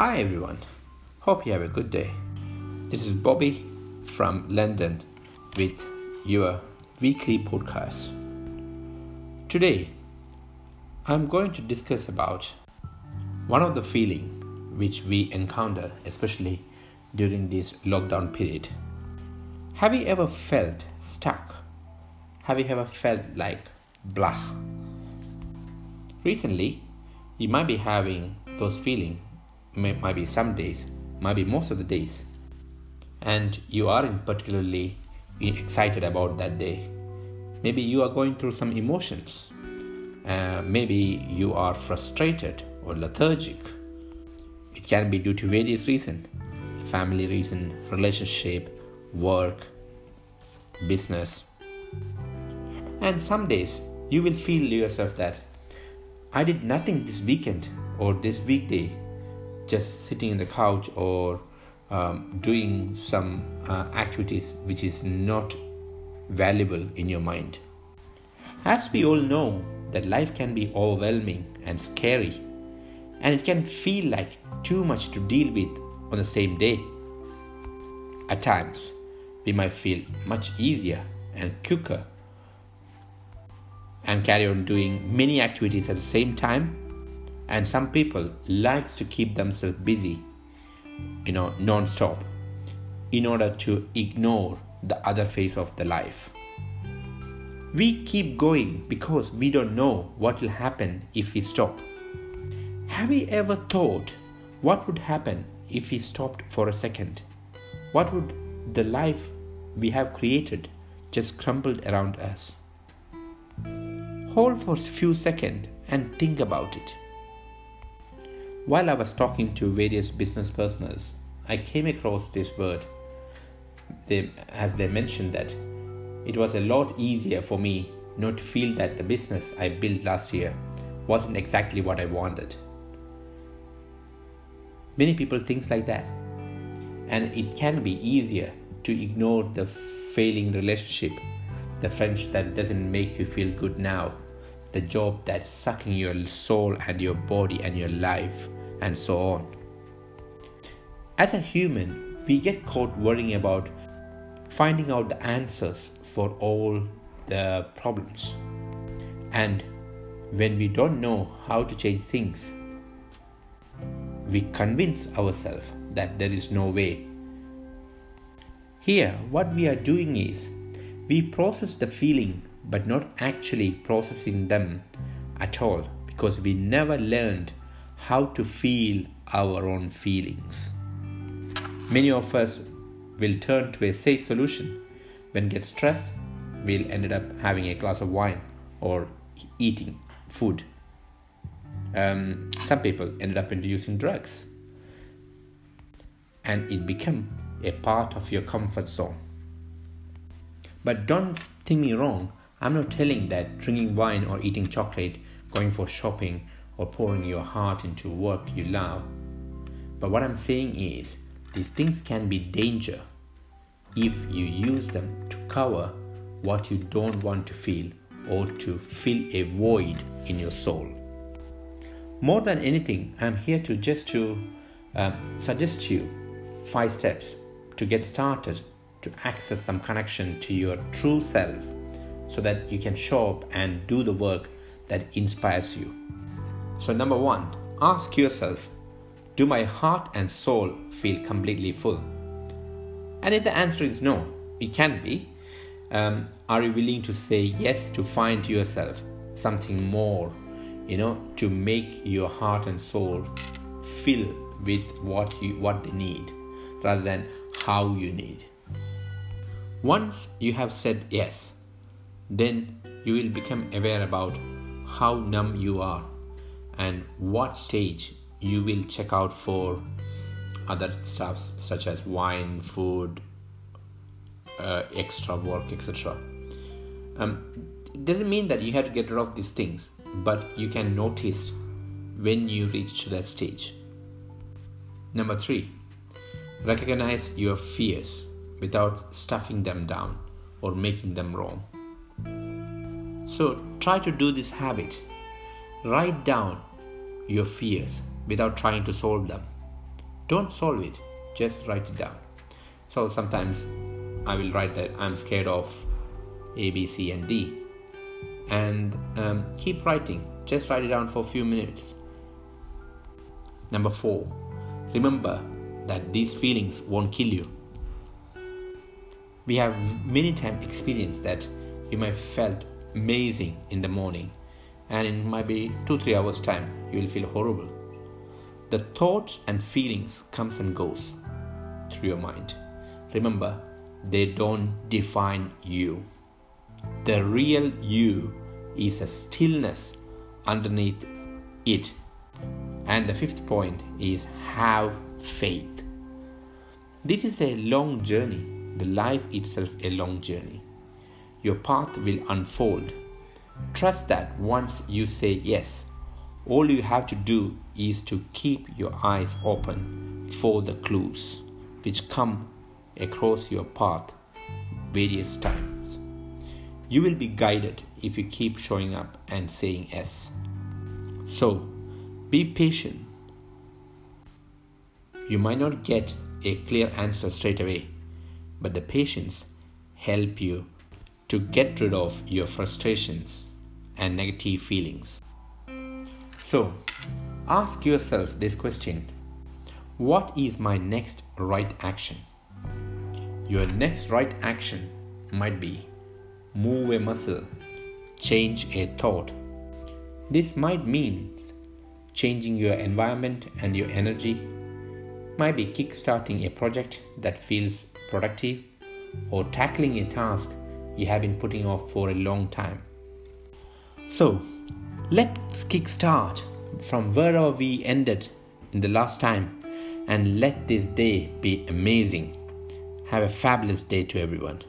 Hi everyone, hope you have a good day. This is Bobby from London with your weekly podcast. Today, I'm going to discuss about one of the feeling which we encounter, especially during this lockdown period. Have you ever felt stuck? Have you ever felt like blah? Recently, you might be having those feelings, might be some days, might be most of the days, and you aren't particularly excited about that day. Maybe you are going through some emotions. Uh, maybe you are frustrated or lethargic. It can be due to various reasons family reason, relationship, work, business. And some days you will feel yourself that I did nothing this weekend or this weekday, just sitting in the couch or um, doing some uh, activities which is not valuable in your mind. As we all know, that life can be overwhelming and scary, and it can feel like too much to deal with on the same day. At times, we might feel much easier and quicker and carry on doing many activities at the same time and some people likes to keep themselves busy you know non-stop in order to ignore the other phase of the life. We keep going because we don't know what will happen if we stop. Have you ever thought what would happen if we stopped for a second? What would the life we have created just crumbled around us? Hold for a few seconds and think about it. While I was talking to various business persons, I came across this word. They, as they mentioned that it was a lot easier for me not to feel that the business I built last year wasn't exactly what I wanted. Many people think like that, and it can be easier to ignore the failing relationship the French that doesn't make you feel good now, the job that's sucking your soul and your body and your life, and so on. As a human, we get caught worrying about finding out the answers for all the problems. And when we don't know how to change things, we convince ourselves that there is no way. Here, what we are doing is we process the feeling but not actually processing them at all because we never learned how to feel our own feelings. Many of us will turn to a safe solution. When get stressed, we'll end up having a glass of wine or eating food. Um, some people ended up using drugs, and it became a part of your comfort zone. But don't think me wrong, I'm not telling that drinking wine or eating chocolate, going for shopping, or pouring your heart into work you love. But what I'm saying is, these things can be danger if you use them to cover what you don't want to feel or to fill a void in your soul. More than anything, I'm here to just to um, suggest you five steps to get started to access some connection to your true self so that you can show up and do the work that inspires you. So, number one, ask yourself Do my heart and soul feel completely full? And if the answer is no, it can be. Um, are you willing to say yes to find yourself something more, you know, to make your heart and soul fill with what you what they need rather than how you need? Once you have said yes, then you will become aware about how numb you are and what stage you will check out for other stuffs such as wine, food, uh, extra work, etc. Um, it doesn't mean that you have to get rid of these things, but you can notice when you reach to that stage. Number three, recognize your fears without stuffing them down or making them wrong. So try to do this habit. Write down your fears without trying to solve them. Don't solve it, just write it down. So sometimes I will write that I'm scared of A, B, C, and D. And um, keep writing, just write it down for a few minutes. Number four, remember that these feelings won't kill you. We have many times experienced that you might felt amazing in the morning. And in maybe two three hours time you will feel horrible. The thoughts and feelings comes and goes through your mind. Remember they don't define you. The real you is a stillness underneath it. And the fifth point is have faith. This is a long journey. The life itself a long journey your path will unfold Trust that once you say yes, all you have to do is to keep your eyes open for the clues which come across your path various times. You will be guided if you keep showing up and saying yes. So, be patient. You might not get a clear answer straight away, but the patience help you to get rid of your frustrations and negative feelings. So, ask yourself this question What is my next right action? Your next right action might be move a muscle, change a thought. This might mean changing your environment and your energy, might be kickstarting a project that feels productive, or tackling a task you have been putting off for a long time. So, let's kickstart from wherever we ended in the last time and let this day be amazing. Have a fabulous day to everyone.